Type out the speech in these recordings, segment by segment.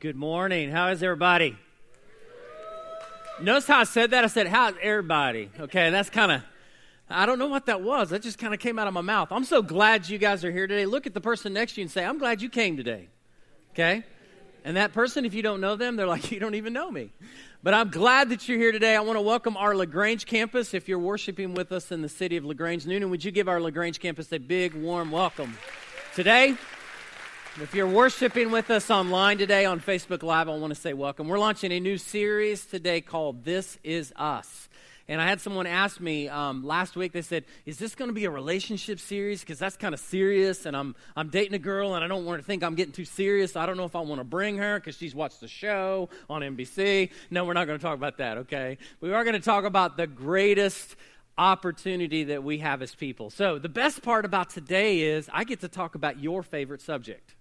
Good morning. How is everybody? Notice how I said that? I said, How's everybody? Okay, that's kind of, I don't know what that was. That just kind of came out of my mouth. I'm so glad you guys are here today. Look at the person next to you and say, I'm glad you came today. Okay? And that person, if you don't know them, they're like, You don't even know me. But I'm glad that you're here today. I want to welcome our LaGrange campus. If you're worshiping with us in the city of LaGrange, Newnan, would you give our LaGrange campus a big, warm welcome today? If you're worshiping with us online today on Facebook Live, I want to say welcome. We're launching a new series today called This Is Us. And I had someone ask me um, last week, they said, Is this going to be a relationship series? Because that's kind of serious, and I'm, I'm dating a girl, and I don't want to think I'm getting too serious. I don't know if I want to bring her because she's watched the show on NBC. No, we're not going to talk about that, okay? We are going to talk about the greatest opportunity that we have as people. So, the best part about today is I get to talk about your favorite subject.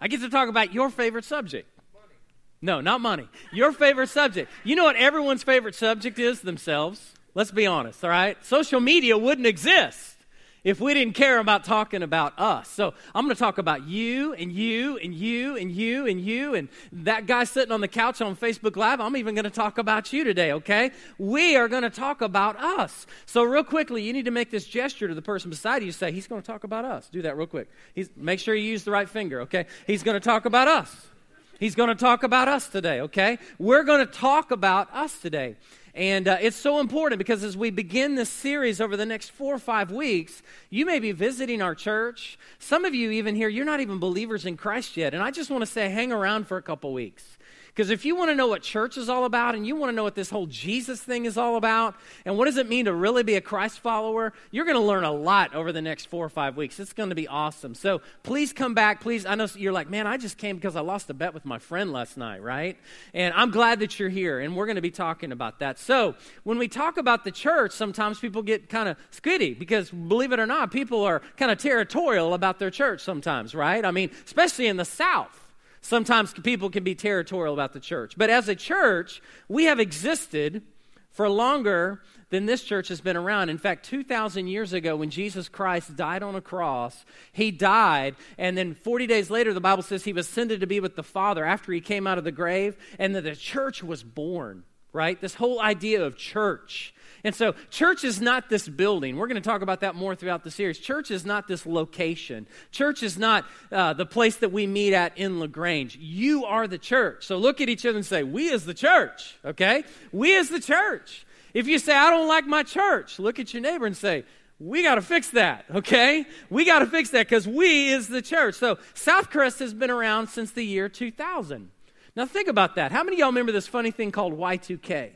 I get to talk about your favorite subject. Money. No, not money. Your favorite subject. You know what everyone's favorite subject is? Themselves. Let's be honest, all right? Social media wouldn't exist if we didn't care about talking about us. So I'm going to talk about you and you and you and you and you and that guy sitting on the couch on Facebook Live. I'm even going to talk about you today, okay? We are going to talk about us. So real quickly, you need to make this gesture to the person beside you. Say, he's going to talk about us. Do that real quick. He's, make sure you use the right finger, okay? He's going to talk about us. He's going to talk about us today, okay? We're going to talk about us today. And uh, it's so important because as we begin this series over the next four or five weeks, you may be visiting our church. Some of you, even here, you're not even believers in Christ yet. And I just want to say, hang around for a couple weeks. Because if you want to know what church is all about and you want to know what this whole Jesus thing is all about and what does it mean to really be a Christ follower, you're going to learn a lot over the next four or five weeks. It's going to be awesome. So please come back. Please, I know you're like, man, I just came because I lost a bet with my friend last night, right? And I'm glad that you're here and we're going to be talking about that. So when we talk about the church, sometimes people get kind of skitty because believe it or not, people are kind of territorial about their church sometimes, right? I mean, especially in the South. Sometimes people can be territorial about the church. But as a church, we have existed for longer than this church has been around. In fact, 2,000 years ago, when Jesus Christ died on a cross, he died, and then 40 days later, the Bible says he was ascended to be with the Father after he came out of the grave, and that the church was born, right? This whole idea of church and so, church is not this building. We're going to talk about that more throughout the series. Church is not this location. Church is not uh, the place that we meet at in LaGrange. You are the church. So, look at each other and say, We as the church, okay? We as the church. If you say, I don't like my church, look at your neighbor and say, we got to fix that, okay? We got to fix that because we is the church. So, Southcrest has been around since the year 2000. Now, think about that. How many of y'all remember this funny thing called Y2K?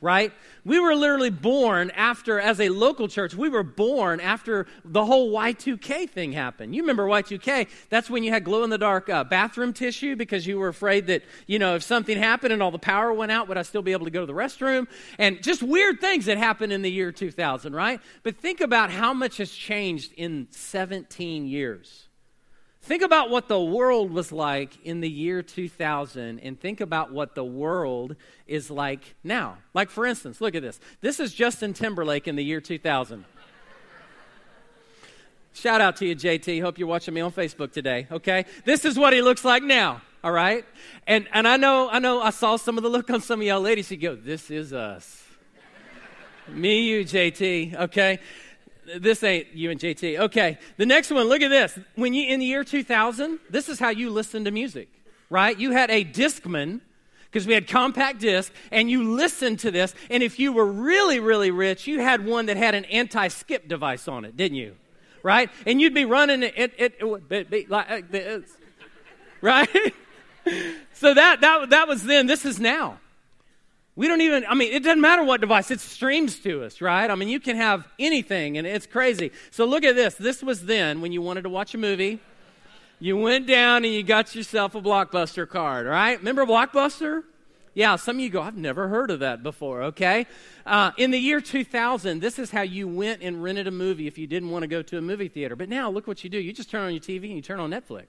right? We were literally born after, as a local church, we were born after the whole Y2K thing happened. You remember Y2K? That's when you had glow in the dark uh, bathroom tissue because you were afraid that, you know, if something happened and all the power went out, would I still be able to go to the restroom? And just weird things that happened in the year 2000, right? But think about how much has changed in 17 years. Think about what the world was like in the year 2000 and think about what the world is like now. Like, for instance, look at this. This is Justin Timberlake in the year 2000. Shout out to you, JT. Hope you're watching me on Facebook today, okay? This is what he looks like now, all right? And, and I know, I know, I saw some of the look on some of y'all ladies. You go, this is us. me, you, JT, okay? This ain't you and JT. Okay, the next one, look at this. When you, in the year 2000, this is how you listened to music, right? You had a Discman, because we had compact disc, and you listened to this, and if you were really, really rich, you had one that had an anti skip device on it, didn't you? Right? And you'd be running it, it, it, it would be like uh, this, right? so that, that, that was then, this is now. We don't even, I mean, it doesn't matter what device, it streams to us, right? I mean, you can have anything, and it's crazy. So look at this. This was then when you wanted to watch a movie. You went down and you got yourself a Blockbuster card, right? Remember Blockbuster? Yeah, some of you go, I've never heard of that before, okay? Uh, in the year 2000, this is how you went and rented a movie if you didn't want to go to a movie theater. But now, look what you do. You just turn on your TV and you turn on Netflix.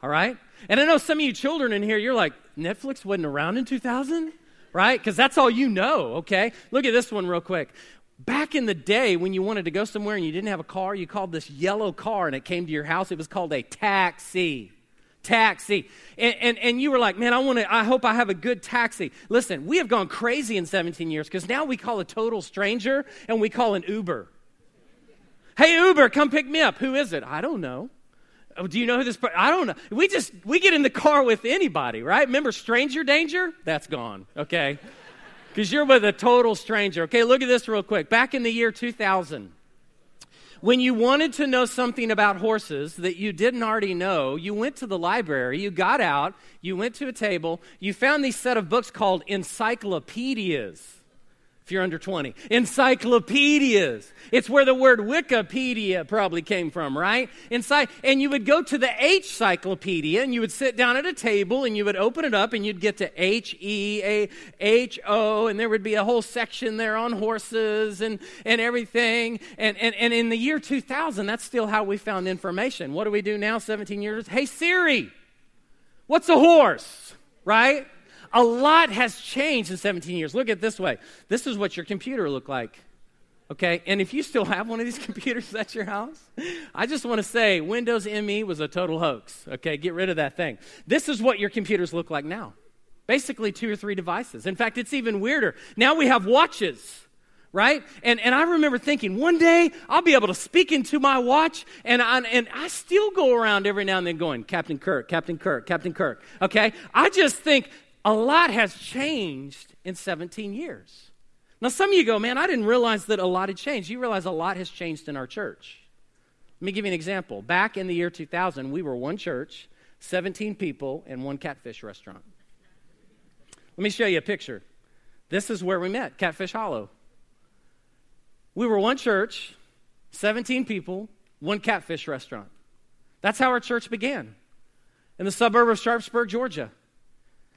All right? And I know some of you children in here, you're like, Netflix wasn't around in 2000? Right? Because that's all you know, okay? Look at this one real quick. Back in the day when you wanted to go somewhere and you didn't have a car, you called this yellow car and it came to your house. It was called a taxi. taxi. And, and, and you were like, man, I want to, I hope I have a good taxi. Listen, we have gone crazy in 17 years because now we call a total stranger and we call an Uber. Hey, Uber, come pick me up. Who is it? I don't know. Oh, do you know who this person? I don't know. We just, we get in the car with anybody, right? Remember stranger danger? That's gone, okay? Because you're with a total stranger. Okay, look at this real quick. Back in the year 2000, when you wanted to know something about horses that you didn't already know, you went to the library, you got out, you went to a table, you found these set of books called encyclopedias if you're under 20. Encyclopedias. It's where the word Wikipedia probably came from, right? Inside, and you would go to the H cyclopedia and you would sit down at a table and you would open it up and you'd get to H E A H O and there would be a whole section there on horses and, and everything. And, and, and in the year 2000, that's still how we found information. What do we do now, 17 years? Hey Siri, what's a horse? Right? A lot has changed in 17 years. Look at this way. This is what your computer looked like. Okay? And if you still have one of these computers at your house, I just want to say Windows ME was a total hoax. Okay? Get rid of that thing. This is what your computers look like now. Basically, two or three devices. In fact, it's even weirder. Now we have watches right? And, and I remember thinking, one day I'll be able to speak into my watch, and I, and I still go around every now and then going, Captain Kirk, Captain Kirk, Captain Kirk, okay? I just think a lot has changed in 17 years. Now, some of you go, man, I didn't realize that a lot had changed. You realize a lot has changed in our church. Let me give you an example. Back in the year 2000, we were one church, 17 people, and one catfish restaurant. Let me show you a picture. This is where we met, Catfish Hollow. We were one church, 17 people, one catfish restaurant. That's how our church began in the suburb of Sharpsburg, Georgia.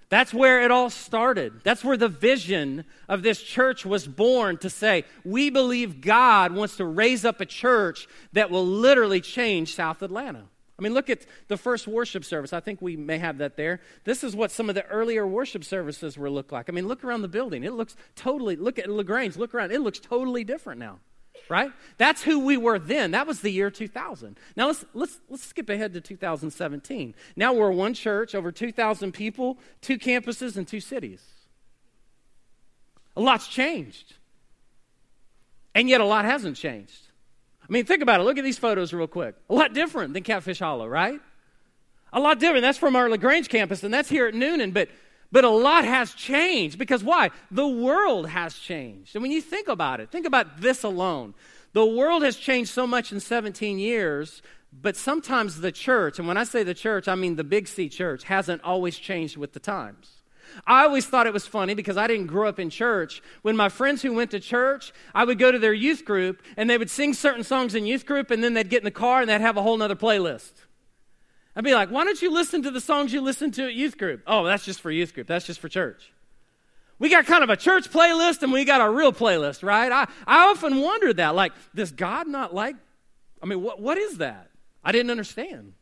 That's where it all started. That's where the vision of this church was born to say, we believe God wants to raise up a church that will literally change South Atlanta. I mean, look at the first worship service. I think we may have that there. This is what some of the earlier worship services were look like. I mean, look around the building. It looks totally, look at LaGrange, look around. It looks totally different now right? That's who we were then. That was the year 2000. Now let's, let's, let's skip ahead to 2017. Now we're one church, over 2,000 people, two campuses, and two cities. A lot's changed. And yet a lot hasn't changed. I mean, think about it. Look at these photos real quick. A lot different than Catfish Hollow, right? A lot different. That's from our LaGrange campus, and that's here at Newnan, But but a lot has changed because why? The world has changed. And when you think about it, think about this alone. The world has changed so much in 17 years, but sometimes the church, and when I say the church, I mean the Big C church, hasn't always changed with the times. I always thought it was funny because I didn't grow up in church. When my friends who went to church, I would go to their youth group and they would sing certain songs in youth group and then they'd get in the car and they'd have a whole nother playlist. I'd be like, why don't you listen to the songs you listen to at youth group? Oh, that's just for youth group. That's just for church. We got kind of a church playlist and we got a real playlist, right? I, I often wondered that. Like, does God not like? I mean, what, what is that? I didn't understand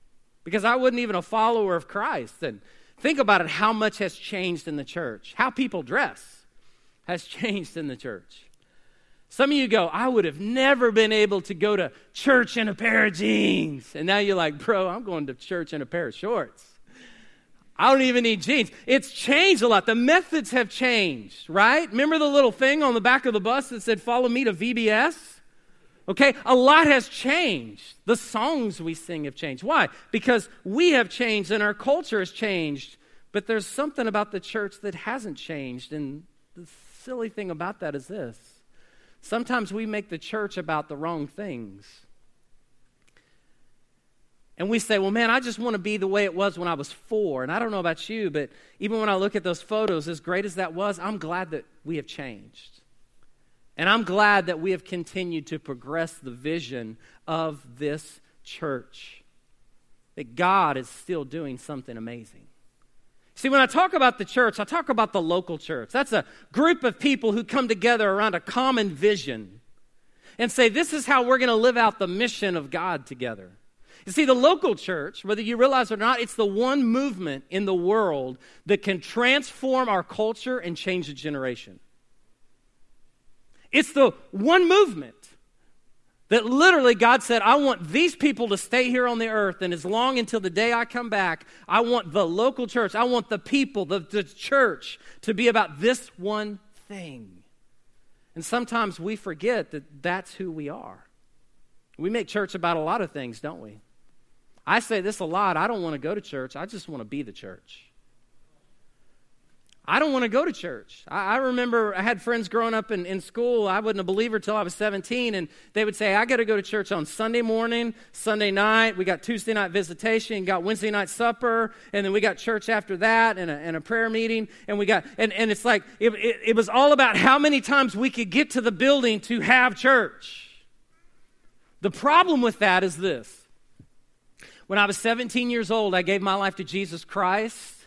because I wasn't even a follower of Christ. And think about it how much has changed in the church. How people dress has changed in the church. Some of you go, I would have never been able to go to church in a pair of jeans. And now you're like, bro, I'm going to church in a pair of shorts. I don't even need jeans. It's changed a lot. The methods have changed, right? Remember the little thing on the back of the bus that said, Follow me to VBS? Okay, a lot has changed. The songs we sing have changed. Why? Because we have changed and our culture has changed. But there's something about the church that hasn't changed. And the silly thing about that is this Sometimes we make the church about the wrong things. And we say, well, man, I just want to be the way it was when I was four. And I don't know about you, but even when I look at those photos, as great as that was, I'm glad that we have changed. And I'm glad that we have continued to progress the vision of this church. That God is still doing something amazing. See, when I talk about the church, I talk about the local church. That's a group of people who come together around a common vision and say, This is how we're going to live out the mission of God together. You see, the local church, whether you realize it or not, it's the one movement in the world that can transform our culture and change a generation. It's the one movement That literally God said, I want these people to stay here on the earth, and as long until the day I come back, I want the local church, I want the people, the, the church, to be about this one thing. And sometimes we forget that that's who we are. We make church about a lot of things, don't we? I say this a lot. I don't want to go to church, I just want to be the church. I don't want to go to church. I, I, remember I had friends growing up in, in school. I wasn't a believer until I was 17, and they would say, I got to go to church on Sunday morning, Sunday night. We got Tuesday night visitation, got Wednesday night supper, and then we got church after that and a, and a prayer meeting. And we got, and, and it's like, it, it, it was all about how many times we could get to the building to have church. The problem with that is this. When I was 17 years old, I gave my life to Jesus Christ.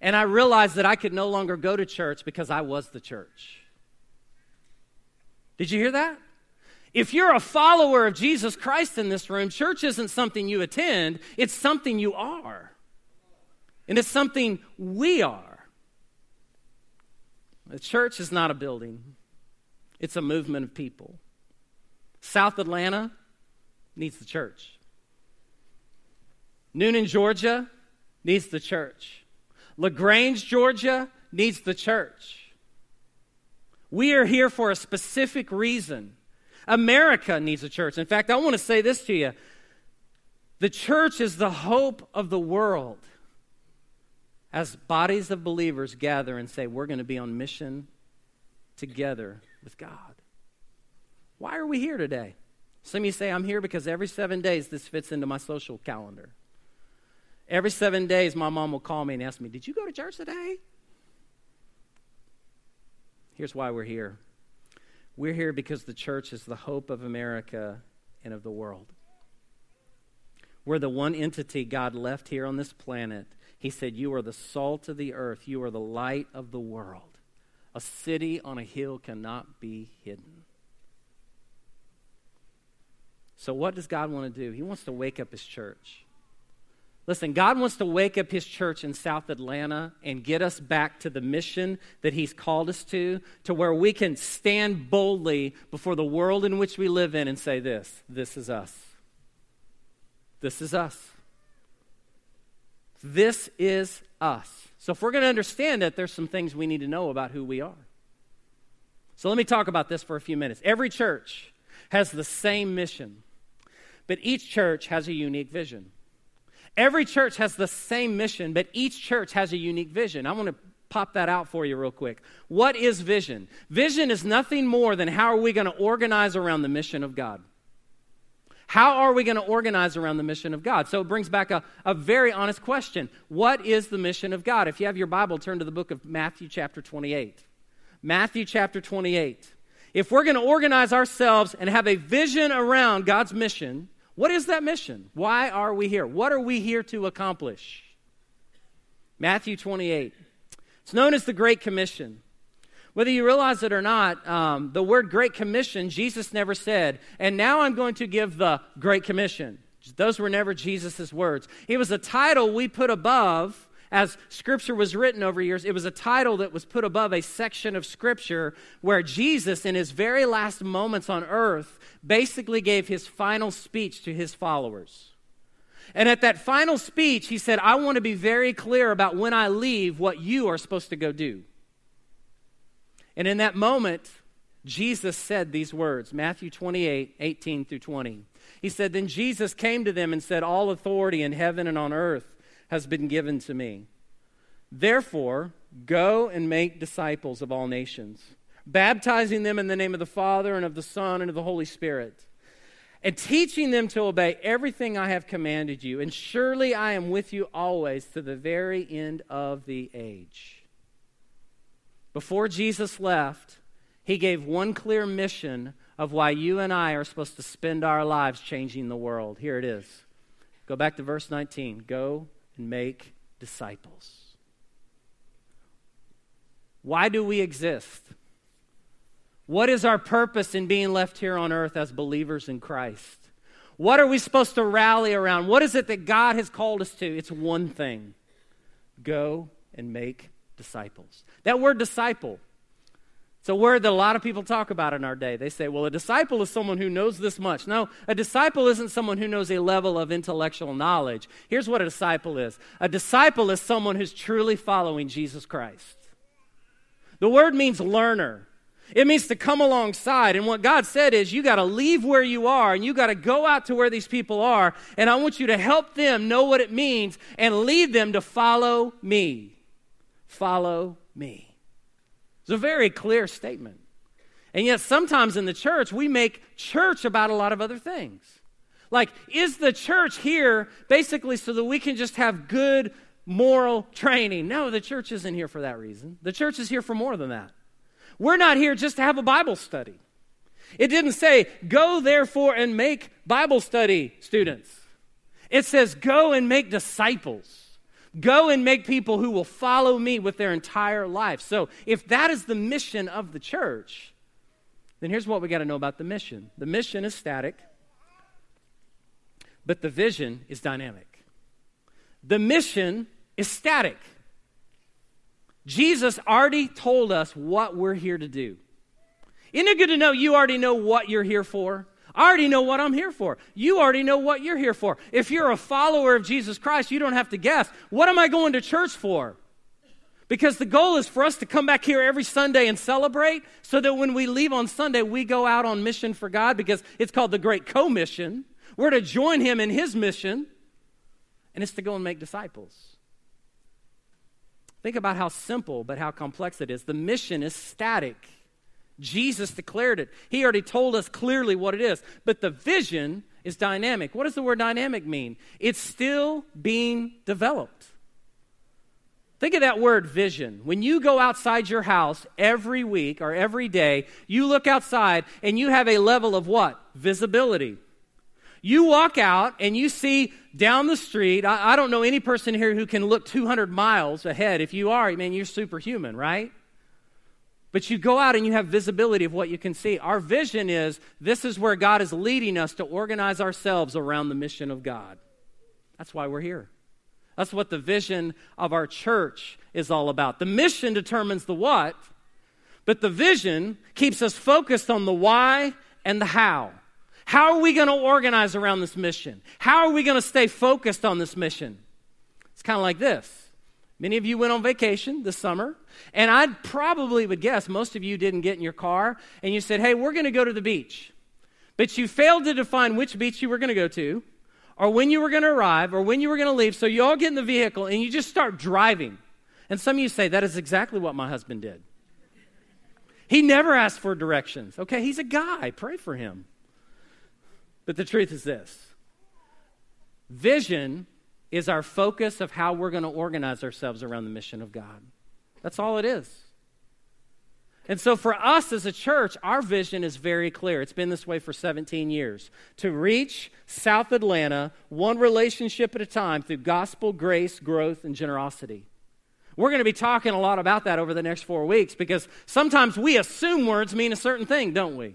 And I realized that I could no longer go to church because I was the church. Did you hear that? If you're a follower of Jesus Christ in this room, church isn't something you attend, it's something you are. And it's something we are. The church is not a building, it's a movement of people. South Atlanta needs the church. Newnan, Georgia needs the church. LaGrange, Georgia needs the church. We are here for a specific reason. America needs a church. In fact, I want to say this to you the church is the hope of the world. As bodies of believers gather and say, We're going to be on mission together with God. Why are we here today? Some of you say, I'm here because every seven days this fits into my social calendar. Every seven days, my mom will call me and ask me, Did you go to church today? Here's why we're here we're here because the church is the hope of America and of the world. We're the one entity God left here on this planet. He said, You are the salt of the earth, you are the light of the world. A city on a hill cannot be hidden. So, what does God want to do? He wants to wake up his church. Listen, God wants to wake up His church in South Atlanta and get us back to the mission that He's called us to, to where we can stand boldly before the world in which we live in and say, This, this is us. This is us. This is us. So, if we're going to understand that, there's some things we need to know about who we are. So, let me talk about this for a few minutes. Every church has the same mission, but each church has a unique vision. Every church has the same mission, but each church has a unique vision. I want to pop that out for you real quick. What is vision? Vision is nothing more than how are we going to organize around the mission of God? How are we going to organize around the mission of God? So it brings back a, a very honest question. What is the mission of God? If you have your Bible, turn to the book of Matthew, chapter 28. Matthew, chapter 28. If we're going to organize ourselves and have a vision around God's mission, what is that mission? Why are we here? What are we here to accomplish? Matthew 28. It's known as the Great Commission. Whether you realize it or not, um, the word Great Commission, Jesus never said, and now I'm going to give the Great Commission. Those were never Jesus' words. It was a title we put above as scripture was written over years, it was a title that was put above a section of scripture where Jesus, in his very last moments on earth, basically gave his final speech to his followers. And at that final speech, he said, I want to be very clear about when I leave what you are supposed to go do. And in that moment, Jesus said these words Matthew 28 18 through 20. He said, Then Jesus came to them and said, All authority in heaven and on earth has been given to me. Therefore, go and make disciples of all nations, baptizing them in the name of the Father and of the Son and of the Holy Spirit, and teaching them to obey everything I have commanded you. And surely I am with you always to the very end of the age. Before Jesus left, he gave one clear mission of why you and I are supposed to spend our lives changing the world. Here it is. Go back to verse 19. Go and make disciples. Why do we exist? What is our purpose in being left here on earth as believers in Christ? What are we supposed to rally around? What is it that God has called us to? It's one thing go and make disciples. That word disciple, It's a word that a lot of people talk about in our day. They say, well, a disciple is someone who knows this much. No, a disciple isn't someone who knows a level of intellectual knowledge. Here's what a disciple is a disciple is someone who's truly following Jesus Christ. The word means learner. It means to come alongside. And what God said is, you got to leave where you are and you got to go out to where these people are. And I want you to help them know what it means and lead them to follow me. Follow me. It's a very clear statement. And yet, sometimes in the church, we make church about a lot of other things. Like, is the church here basically so that we can just have good moral training? No, the church isn't here for that reason. The church is here for more than that. We're not here just to have a Bible study. It didn't say, go therefore and make Bible study students. It says, go and make disciples. Go and make people who will follow me with their entire life. So, if that is the mission of the church, then here's what we got to know about the mission the mission is static, but the vision is dynamic. The mission is static. Jesus already told us what we're here to do. Isn't it good to know you already know what you're here for? I already know what I'm here for. You already know what you're here for. If you're a follower of Jesus Christ, you don't have to guess. What am I going to church for? Because the goal is for us to come back here every Sunday and celebrate so that when we leave on Sunday, we go out on mission for God because it's called the Great Commission. We're to join Him in His mission, and it's to go and make disciples. Think about how simple but how complex it is. The mission is static. Jesus declared it. He already told us clearly what it is. But the vision is dynamic. What does the word dynamic mean? It's still being developed. Think of that word vision. When you go outside your house every week or every day, you look outside and you have a level of what? Visibility. You walk out and you see down the street. I, I don't know any person here who can look 200 miles ahead. If you are, man, you're superhuman, right? But you go out and you have visibility of what you can see. Our vision is this is where God is leading us to organize ourselves around the mission of God. That's why we're here. That's what the vision of our church is all about. The mission determines the what, but the vision keeps us focused on the why and the how. How are we going to organize around this mission? How are we going to stay focused on this mission? It's kind of like this Many of you went on vacation this summer, and I probably would guess most of you didn't get in your car and you said, Hey, we're going to go to the beach. But you failed to define which beach you were going to go to, or when you were going to arrive, or when you were going to leave. So you all get in the vehicle and you just start driving. And some of you say, That is exactly what my husband did. He never asked for directions. Okay, he's a guy. Pray for him. But the truth is this vision is our focus of how we're going to organize ourselves around the mission of God. That's all it is. And so, for us as a church, our vision is very clear. It's been this way for 17 years to reach South Atlanta one relationship at a time through gospel, grace, growth, and generosity. We're going to be talking a lot about that over the next four weeks because sometimes we assume words mean a certain thing, don't we?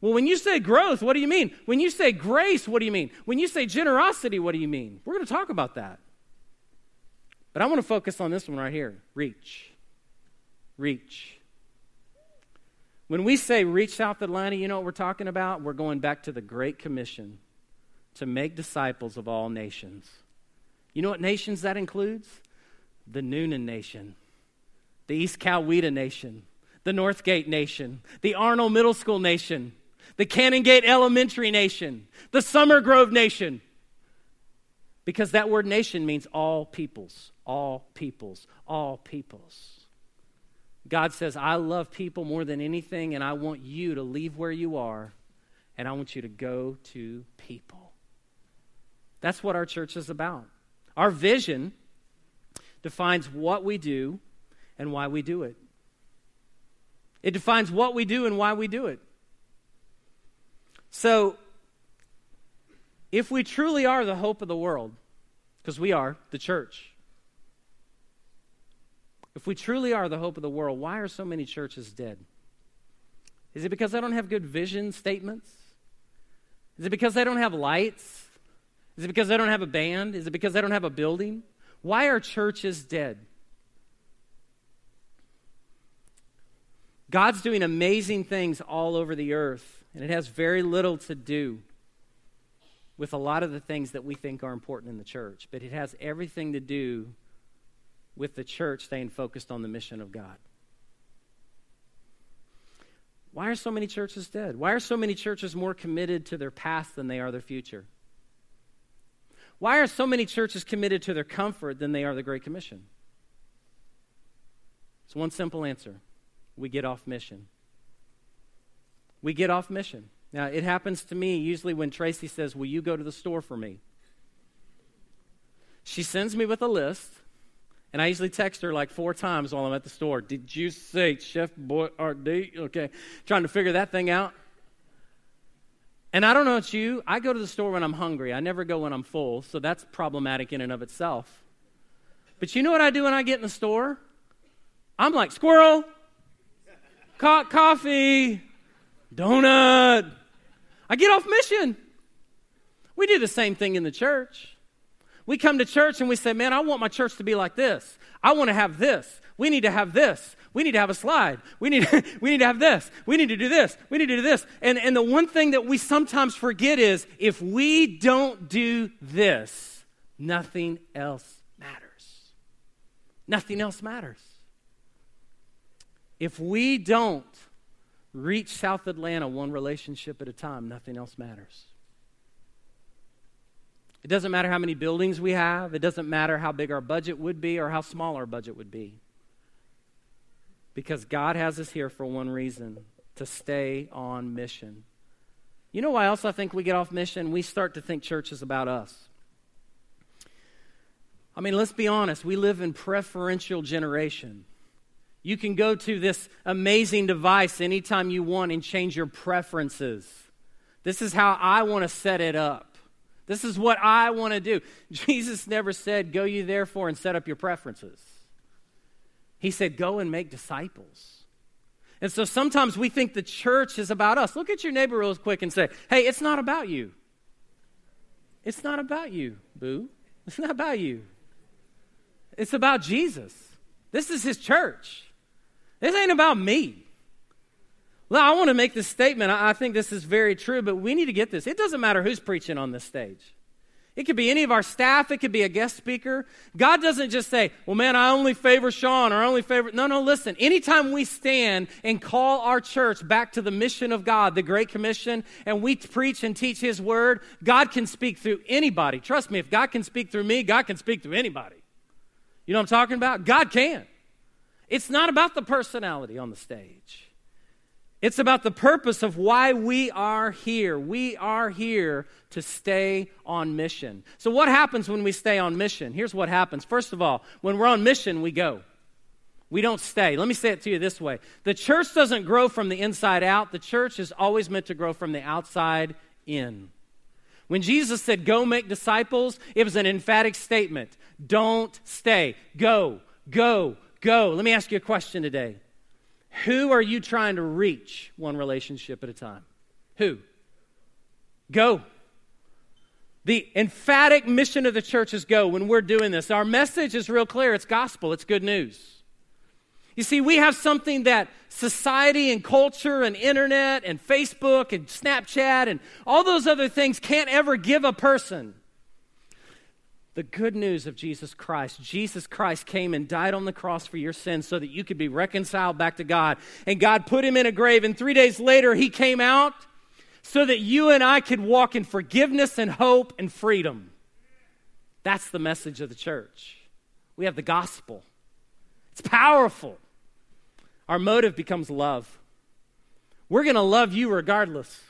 Well, when you say growth, what do you mean? When you say grace, what do you mean? When you say generosity, what do you mean? We're going to talk about that. But I want to focus on this one right here reach. Reach. When we say reach South Atlanta, you know what we're talking about? We're going back to the Great Commission to make disciples of all nations. You know what nations that includes? The Newnan Nation, the East Coweta Nation, the Northgate Nation, the Arnold Middle School Nation, the Canongate Elementary Nation, the Summer Grove Nation. Because that word nation means all peoples, all peoples, all peoples. God says, I love people more than anything, and I want you to leave where you are, and I want you to go to people. That's what our church is about. Our vision defines what we do and why we do it. It defines what we do and why we do it. So, if we truly are the hope of the world, because we are, the church, if we truly are the hope of the world, why are so many churches dead? Is it because they don't have good vision statements? Is it because they don't have lights? Is it because they don't have a band? Is it because they don't have a building? Why are churches dead? God's doing amazing things all over the earth, and it has very little to do with a lot of the things that we think are important in the church, but it has everything to do with the church staying focused on the mission of God. Why are so many churches dead? Why are so many churches more committed to their past than they are their future? Why are so many churches committed to their comfort than they are the Great Commission? It's one simple answer we get off mission. We get off mission. Now, it happens to me usually when Tracy says, Will you go to the store for me? She sends me with a list, and I usually text her like four times while I'm at the store. Did you say Chef Boyardee? Okay, trying to figure that thing out. And I don't know about you, I go to the store when I'm hungry. I never go when I'm full, so that's problematic in and of itself. But you know what I do when I get in the store? I'm like, squirrel, co- coffee, donut. I get off mission. We do the same thing in the church. We come to church and we say, Man, I want my church to be like this. I want to have this. We need to have this. We need to have a slide. We need, we need to have this. We need to do this. We need to do this. And, and the one thing that we sometimes forget is if we don't do this, nothing else matters. Nothing else matters. If we don't reach South Atlanta one relationship at a time, nothing else matters. It doesn't matter how many buildings we have, it doesn't matter how big our budget would be or how small our budget would be. Because God has us here for one reason to stay on mission. You know why else I think we get off mission? We start to think church is about us. I mean, let's be honest, we live in preferential generation. You can go to this amazing device anytime you want and change your preferences. This is how I want to set it up. This is what I want to do. Jesus never said, Go you therefore and set up your preferences. He said, Go and make disciples. And so sometimes we think the church is about us. Look at your neighbor real quick and say, Hey, it's not about you. It's not about you, boo. It's not about you. It's about Jesus. This is his church. This ain't about me. Well, I want to make this statement. I think this is very true, but we need to get this. It doesn't matter who's preaching on this stage. It could be any of our staff, it could be a guest speaker. God doesn't just say, well, man, I only favor Sean or I only favor. No, no, listen. Anytime we stand and call our church back to the mission of God, the Great Commission, and we preach and teach His word, God can speak through anybody. Trust me, if God can speak through me, God can speak through anybody. You know what I'm talking about? God can. It's not about the personality on the stage. It's about the purpose of why we are here. We are here to stay on mission. So, what happens when we stay on mission? Here's what happens. First of all, when we're on mission, we go. We don't stay. Let me say it to you this way The church doesn't grow from the inside out, the church is always meant to grow from the outside in. When Jesus said, Go make disciples, it was an emphatic statement. Don't stay. Go, go, go. Let me ask you a question today. Who are you trying to reach one relationship at a time? Who? Go. The emphatic mission of the church is go when we're doing this. Our message is real clear it's gospel, it's good news. You see, we have something that society and culture and internet and Facebook and Snapchat and all those other things can't ever give a person the good news of Jesus Christ. Jesus Christ came and died on the cross for your sins so that you could be reconciled back to God. And God put him in a grave, and three days later, he came out so that you and I could walk in forgiveness and hope and freedom. That's the message of the church. We have the gospel, it's powerful. Our motive becomes love. We're going to love you regardless.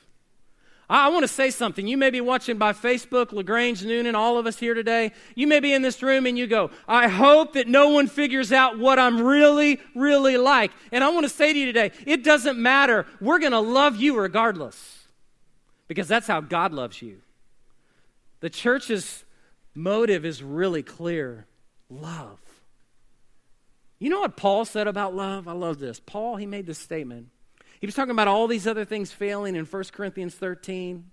I want to say something. You may be watching by Facebook, LaGrange, Newnan, all of us here today. You may be in this room and you go, I hope that no one figures out what I'm really, really like. And I want to say to you today, it doesn't matter. We're going to love you regardless because that's how God loves you. The church's motive is really clear love. You know what Paul said about love? I love this. Paul, he made this statement. He was talking about all these other things failing in 1 Corinthians 13.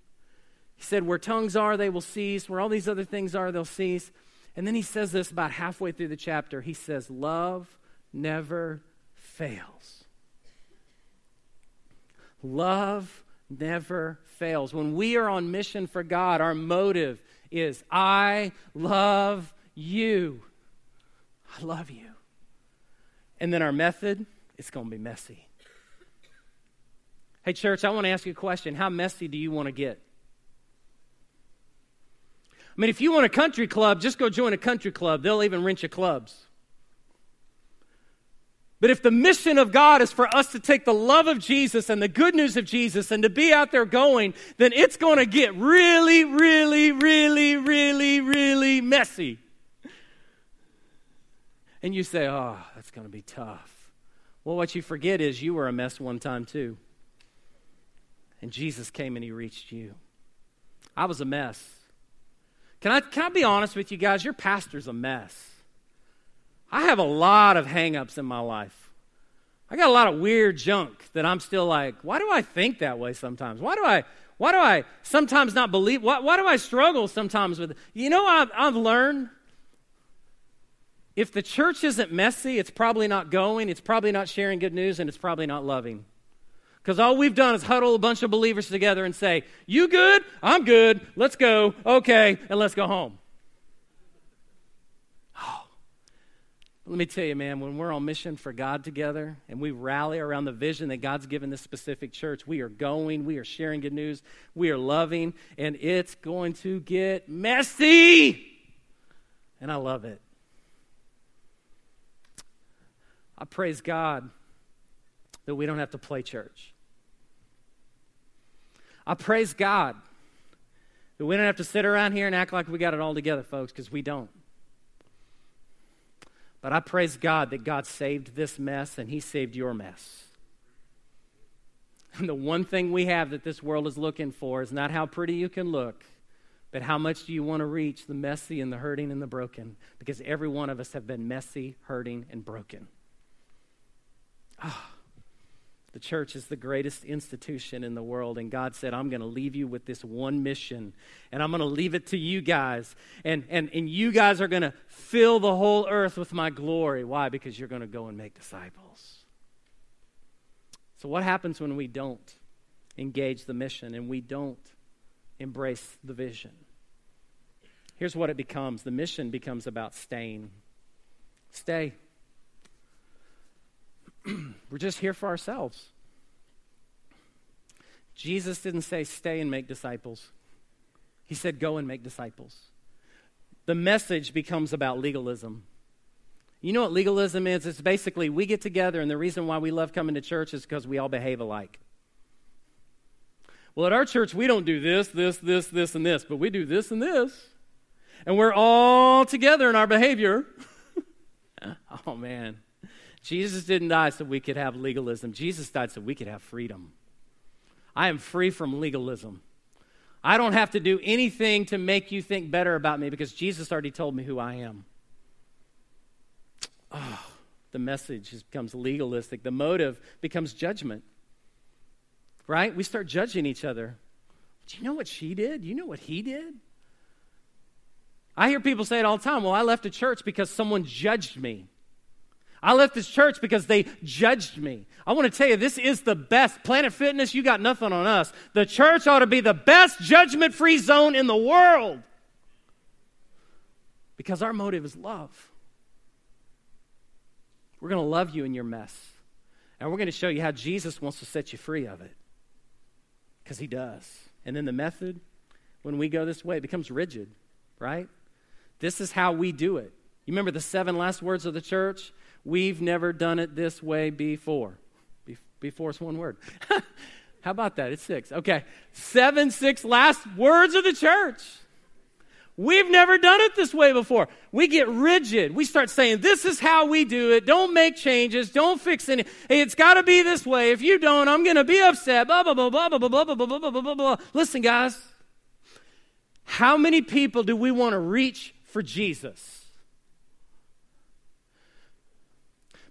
He said, Where tongues are, they will cease. Where all these other things are, they'll cease. And then he says this about halfway through the chapter. He says, Love never fails. Love never fails. When we are on mission for God, our motive is I love you. I love you. And then our method, it's going to be messy. Hey, church, I want to ask you a question. How messy do you want to get? I mean, if you want a country club, just go join a country club. They'll even rent you clubs. But if the mission of God is for us to take the love of Jesus and the good news of Jesus and to be out there going, then it's going to get really, really, really, really, really messy. And you say, oh, that's going to be tough. Well, what you forget is you were a mess one time too. And Jesus came and he reached you. I was a mess. Can I, can I be honest with you guys? Your pastor's a mess. I have a lot of hangups in my life. I got a lot of weird junk that I'm still like, why do I think that way sometimes? Why do I why do I sometimes not believe why, why do I struggle sometimes with you know I've, I've learned if the church isn't messy, it's probably not going, it's probably not sharing good news, and it's probably not loving. Because all we've done is huddle a bunch of believers together and say, You good? I'm good. Let's go. Okay. And let's go home. Oh. Let me tell you, man, when we're on mission for God together and we rally around the vision that God's given this specific church, we are going, we are sharing good news, we are loving, and it's going to get messy. And I love it. I praise God that we don't have to play church. I praise God that we don't have to sit around here and act like we got it all together, folks, because we don't. But I praise God that God saved this mess and He saved your mess. And the one thing we have that this world is looking for is not how pretty you can look, but how much do you want to reach the messy and the hurting and the broken? Because every one of us have been messy, hurting, and broken. Ah. The church is the greatest institution in the world, and God said, I'm going to leave you with this one mission, and I'm going to leave it to you guys. And, and, and you guys are going to fill the whole earth with my glory. Why? Because you're going to go and make disciples. So, what happens when we don't engage the mission and we don't embrace the vision? Here's what it becomes the mission becomes about staying. Stay. We're just here for ourselves. Jesus didn't say, stay and make disciples. He said, go and make disciples. The message becomes about legalism. You know what legalism is? It's basically we get together, and the reason why we love coming to church is because we all behave alike. Well, at our church, we don't do this, this, this, this, and this, but we do this and this. And we're all together in our behavior. oh, man. Jesus didn't die so we could have legalism. Jesus died so we could have freedom. I am free from legalism. I don't have to do anything to make you think better about me because Jesus already told me who I am. Oh, the message becomes legalistic. The motive becomes judgment. Right? We start judging each other. Do you know what she did? Do you know what he did? I hear people say it all the time. Well, I left a church because someone judged me. I left this church because they judged me. I want to tell you, this is the best. Planet Fitness, you got nothing on us. The church ought to be the best judgment free zone in the world because our motive is love. We're going to love you in your mess, and we're going to show you how Jesus wants to set you free of it because he does. And then the method, when we go this way, it becomes rigid, right? This is how we do it. You remember the seven last words of the church? We've never done it this way before. Be- before is one word. How about that? It's six. Okay. Seven, six last words of the church. We've never done it this way before. We get rigid. We start saying, This is how we do it. Don't make changes. Don't fix any. Hey, it's got to be this way. If you don't, I'm going to be upset. Blah, blah, blah, blah, blah, blah, blah, blah, blah, blah, blah, blah. Listen, guys. How many people do we want to reach for Jesus?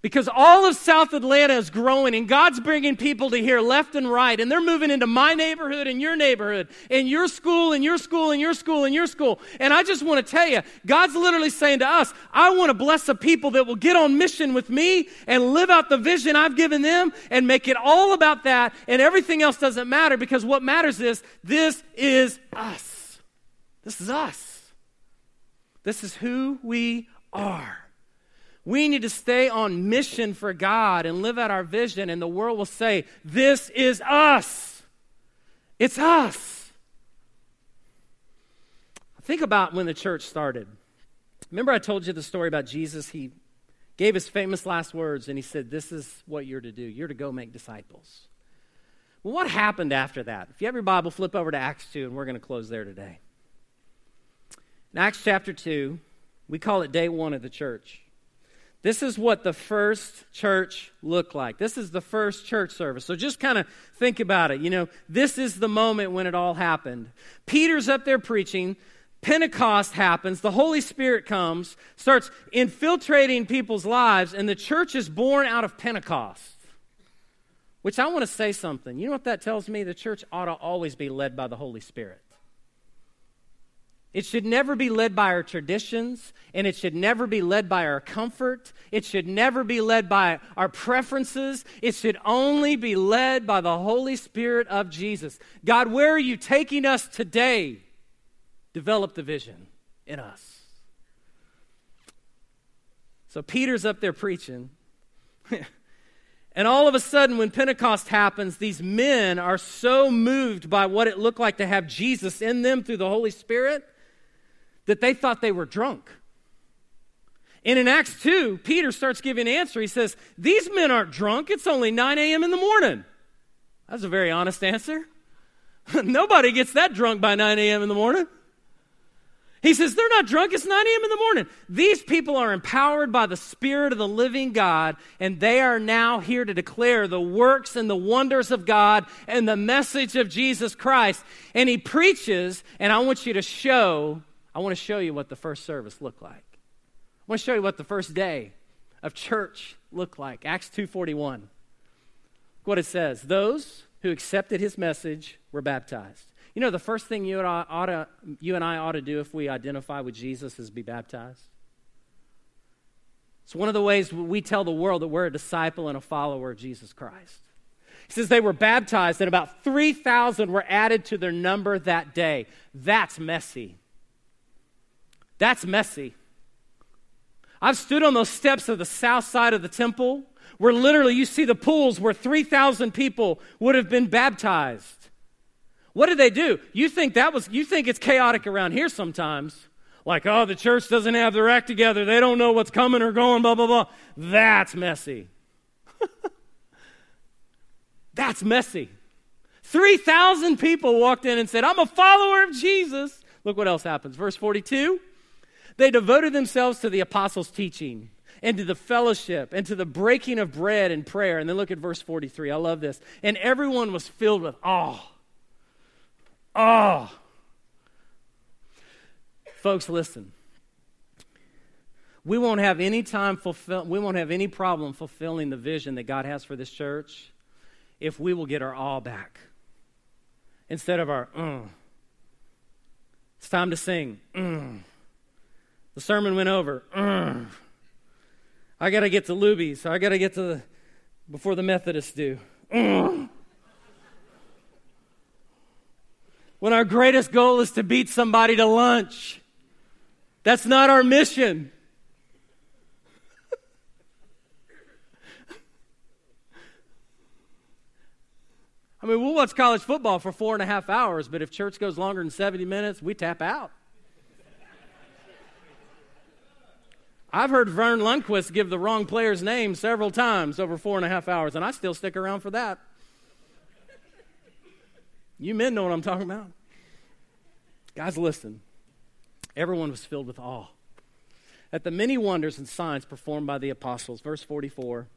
Because all of South Atlanta is growing and God's bringing people to here left and right. And they're moving into my neighborhood and your neighborhood, and your school and your school and your school and your school. And I just want to tell you, God's literally saying to us, I want to bless the people that will get on mission with me and live out the vision I've given them and make it all about that. And everything else doesn't matter because what matters is this is us. This is us. This is who we are. We need to stay on mission for God and live out our vision, and the world will say, This is us. It's us. Think about when the church started. Remember, I told you the story about Jesus? He gave his famous last words, and he said, This is what you're to do. You're to go make disciples. Well, what happened after that? If you have your Bible, flip over to Acts 2, and we're going to close there today. In Acts chapter 2, we call it day one of the church. This is what the first church looked like. This is the first church service. So just kind of think about it. You know, this is the moment when it all happened. Peter's up there preaching. Pentecost happens. The Holy Spirit comes, starts infiltrating people's lives, and the church is born out of Pentecost. Which I want to say something. You know what that tells me? The church ought to always be led by the Holy Spirit. It should never be led by our traditions, and it should never be led by our comfort. It should never be led by our preferences. It should only be led by the Holy Spirit of Jesus. God, where are you taking us today? Develop the vision in us. So Peter's up there preaching. and all of a sudden, when Pentecost happens, these men are so moved by what it looked like to have Jesus in them through the Holy Spirit that they thought they were drunk. And in Acts 2, Peter starts giving an answer. He says, These men aren't drunk. It's only 9 a.m. in the morning. That's a very honest answer. Nobody gets that drunk by 9 a.m. in the morning. He says, They're not drunk. It's 9 a.m. in the morning. These people are empowered by the Spirit of the living God, and they are now here to declare the works and the wonders of God and the message of Jesus Christ. And he preaches, and I want you to show I want to show you what the first service looked like. I want to show you what the first day of church looked like. Acts 2:41. Look what it says. Those who accepted his message were baptized. You know, the first thing you and, I ought to, you and I ought to do if we identify with Jesus is be baptized. It's one of the ways we tell the world that we're a disciple and a follower of Jesus Christ. He says they were baptized, and about 3,000 were added to their number that day. That's messy. That's messy. I've stood on those steps of the south side of the temple where literally you see the pools where 3,000 people would have been baptized. What did they do? You think that was, you think it's chaotic around here sometimes. Like, oh, the church doesn't have their act together. They don't know what's coming or going, blah, blah, blah. That's messy. That's messy. 3,000 people walked in and said, I'm a follower of Jesus. Look what else happens. Verse 42. They devoted themselves to the apostles' teaching and to the fellowship and to the breaking of bread and prayer. And then look at verse 43. I love this. And everyone was filled with awe. Awe. Folks, listen. We won't have any time fulfill, we won't have any problem fulfilling the vision that God has for this church if we will get our awe back. Instead of our, mm. It's time to sing. Mm. The sermon went over. Urgh. I got to get to Luby's. I got to get to the, before the Methodists do. When our greatest goal is to beat somebody to lunch. That's not our mission. I mean, we'll watch college football for four and a half hours, but if church goes longer than 70 minutes, we tap out. I've heard Verne Lundquist give the wrong player's name several times over four and a half hours, and I still stick around for that. You men know what I'm talking about. Guys, listen. Everyone was filled with awe at the many wonders and signs performed by the apostles. Verse 44.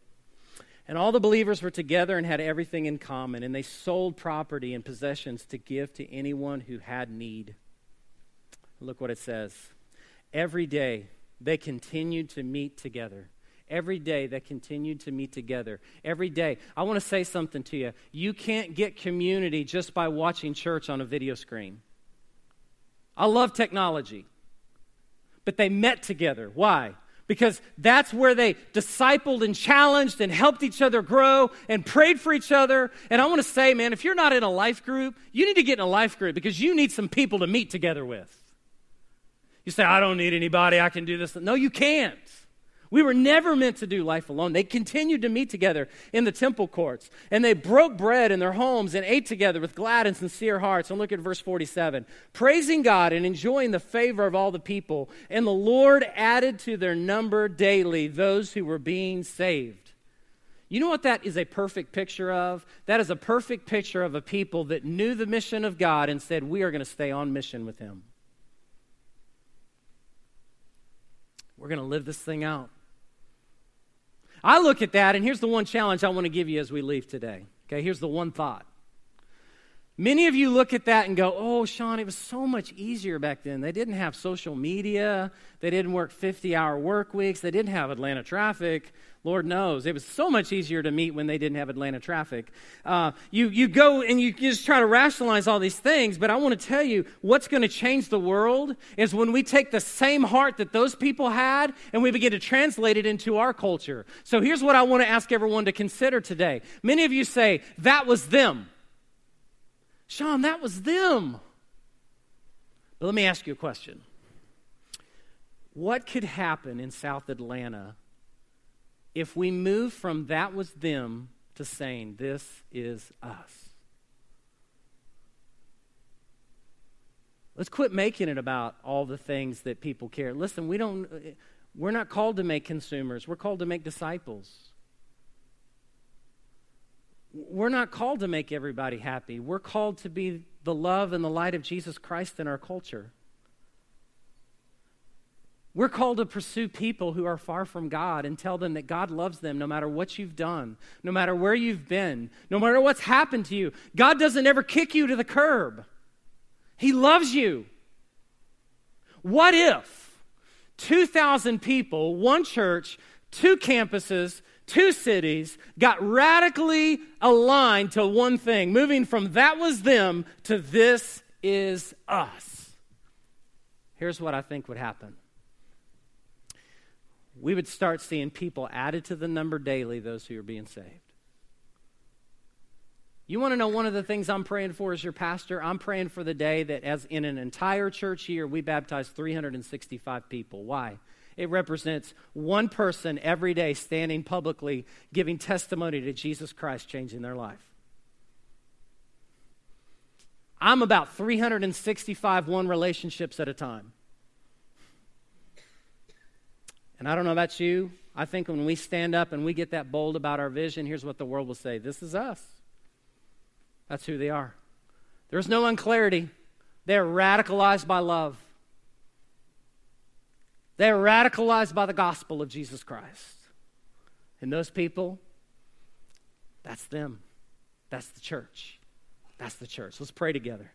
And all the believers were together and had everything in common, and they sold property and possessions to give to anyone who had need. Look what it says. Every day, they continued to meet together every day they continued to meet together. Every day. I want to say something to you. You can't get community just by watching church on a video screen. I love technology. But they met together. Why? Because that's where they discipled and challenged and helped each other grow and prayed for each other. And I want to say, man, if you're not in a life group, you need to get in a life group because you need some people to meet together with. You say, I don't need anybody, I can do this. No, you can't. We were never meant to do life alone. They continued to meet together in the temple courts, and they broke bread in their homes and ate together with glad and sincere hearts. And look at verse 47 praising God and enjoying the favor of all the people. And the Lord added to their number daily those who were being saved. You know what that is a perfect picture of? That is a perfect picture of a people that knew the mission of God and said, We are going to stay on mission with Him. We're going to live this thing out. I look at that, and here's the one challenge I want to give you as we leave today. Okay, here's the one thought. Many of you look at that and go, oh, Sean, it was so much easier back then. They didn't have social media. They didn't work 50 hour work weeks. They didn't have Atlanta traffic. Lord knows. It was so much easier to meet when they didn't have Atlanta traffic. Uh, you, you go and you just try to rationalize all these things, but I want to tell you what's going to change the world is when we take the same heart that those people had and we begin to translate it into our culture. So here's what I want to ask everyone to consider today. Many of you say, that was them. Sean, that was them. But let me ask you a question. What could happen in South Atlanta if we move from that was them to saying this is us. Let's quit making it about all the things that people care. Listen, we don't we're not called to make consumers. We're called to make disciples. We're not called to make everybody happy. We're called to be the love and the light of Jesus Christ in our culture. We're called to pursue people who are far from God and tell them that God loves them no matter what you've done, no matter where you've been, no matter what's happened to you. God doesn't ever kick you to the curb, He loves you. What if 2,000 people, one church, two campuses, two cities got radically aligned to one thing, moving from that was them to this is us? Here's what I think would happen we would start seeing people added to the number daily, those who are being saved. You want to know one of the things I'm praying for as your pastor? I'm praying for the day that, as in an entire church year, we baptize 365 people. Why? It represents one person every day standing publicly giving testimony to Jesus Christ changing their life. I'm about 365 one relationships at a time. And I don't know about you. I think when we stand up and we get that bold about our vision, here's what the world will say this is us. That's who they are. There's no unclarity. They're radicalized by love, they're radicalized by the gospel of Jesus Christ. And those people, that's them. That's the church. That's the church. Let's pray together.